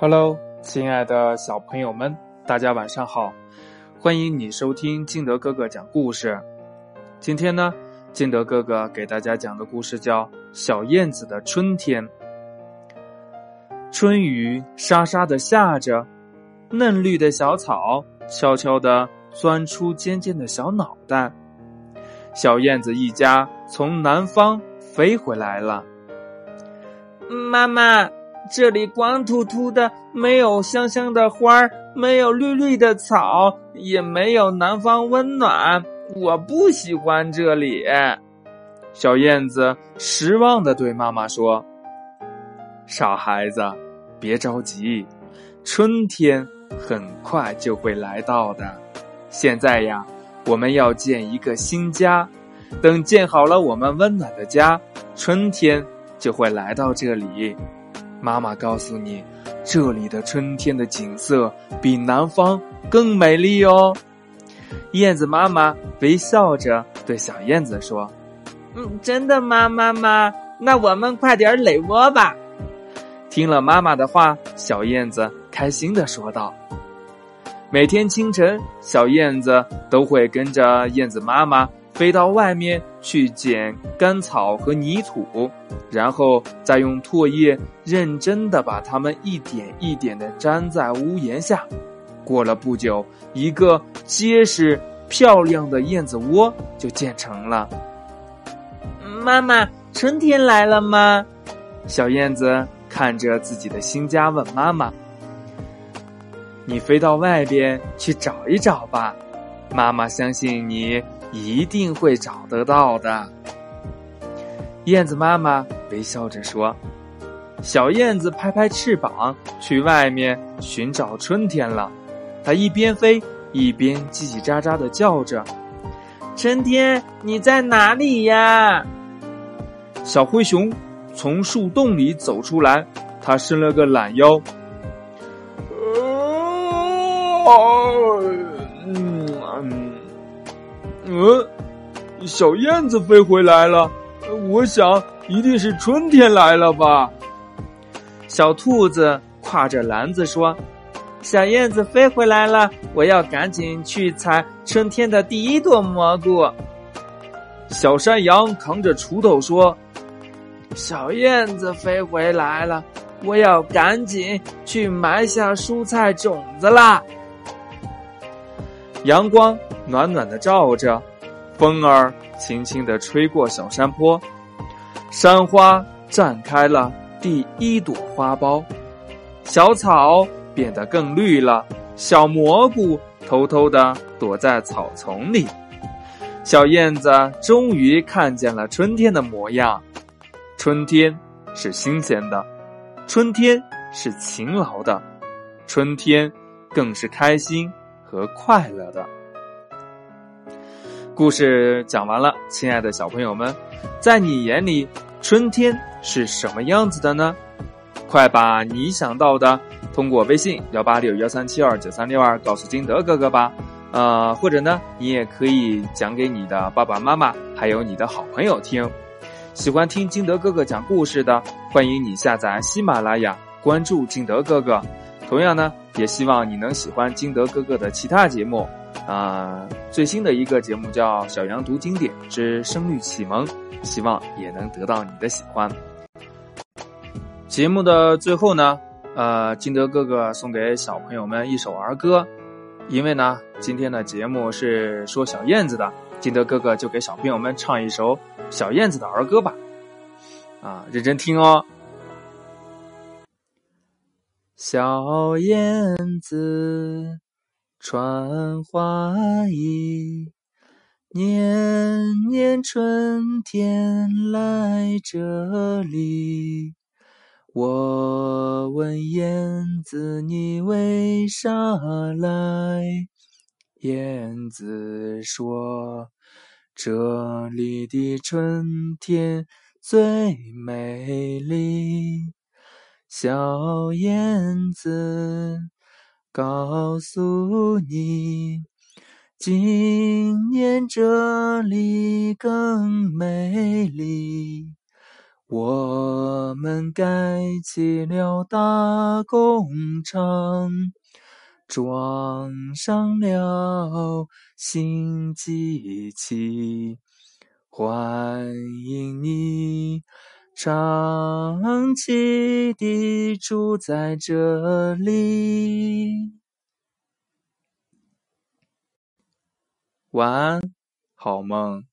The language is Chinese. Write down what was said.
Hello，亲爱的小朋友们，大家晚上好！欢迎你收听金德哥哥讲故事。今天呢，金德哥哥给大家讲的故事叫《小燕子的春天》。春雨沙沙的下着，嫩绿的小草悄悄的钻出尖尖的小脑袋。小燕子一家从南方飞回来了。妈妈。这里光秃秃的，没有香香的花，没有绿绿的草，也没有南方温暖。我不喜欢这里。小燕子失望的对妈妈说：“傻孩子，别着急，春天很快就会来到的。现在呀，我们要建一个新家。等建好了我们温暖的家，春天就会来到这里。”妈妈告诉你，这里的春天的景色比南方更美丽哦。燕子妈妈微笑着对小燕子说：“嗯，真的吗，妈妈？那我们快点垒窝吧。”听了妈妈的话，小燕子开心的说道：“每天清晨，小燕子都会跟着燕子妈妈。”飞到外面去捡干草和泥土，然后再用唾液认真的把它们一点一点的粘在屋檐下。过了不久，一个结实漂亮的燕子窝就建成了。妈妈，春天来了吗？小燕子看着自己的新家问妈妈：“你飞到外边去找一找吧，妈妈相信你。”一定会找得到的，燕子妈妈微笑着说。小燕子拍拍翅膀，去外面寻找春天了。它一边飞，一边叽叽喳喳的叫着：“春天，你在哪里呀？”小灰熊从树洞里走出来，它伸了个懒腰。嗯，嗯小燕子飞回来了，我想一定是春天来了吧。小兔子挎着篮子说：“小燕子飞回来了，我要赶紧去采春天的第一朵蘑菇。”小山羊扛着锄头说：“小燕子飞回来了，我要赶紧去埋下蔬菜种子啦。”阳光。暖暖的照着，风儿轻轻的吹过小山坡，山花绽开了第一朵花苞，小草变得更绿了，小蘑菇偷偷的躲在草丛里，小燕子终于看见了春天的模样。春天是新鲜的，春天是勤劳的，春天更是开心和快乐的。故事讲完了，亲爱的小朋友们，在你眼里，春天是什么样子的呢？快把你想到的通过微信幺八六幺三七二九三六二告诉金德哥哥吧。呃，或者呢，你也可以讲给你的爸爸妈妈，还有你的好朋友听。喜欢听金德哥哥讲故事的，欢迎你下载喜马拉雅，关注金德哥哥。同样呢，也希望你能喜欢金德哥哥的其他节目。啊，最新的一个节目叫《小羊读经典之声律启蒙》，希望也能得到你的喜欢。节目的最后呢，呃，金德哥哥送给小朋友们一首儿歌，因为呢，今天的节目是说小燕子的，金德哥哥就给小朋友们唱一首小燕子的儿歌吧。啊，认真听哦。小燕子。穿花衣，年年春天来这里。我问燕子你为啥来？燕子说：这里的春天最美丽。小燕子。告诉你，今年这里更美丽。我们盖起了大工厂，装上了新机器，欢迎你长期地住在这里。晚安，好梦。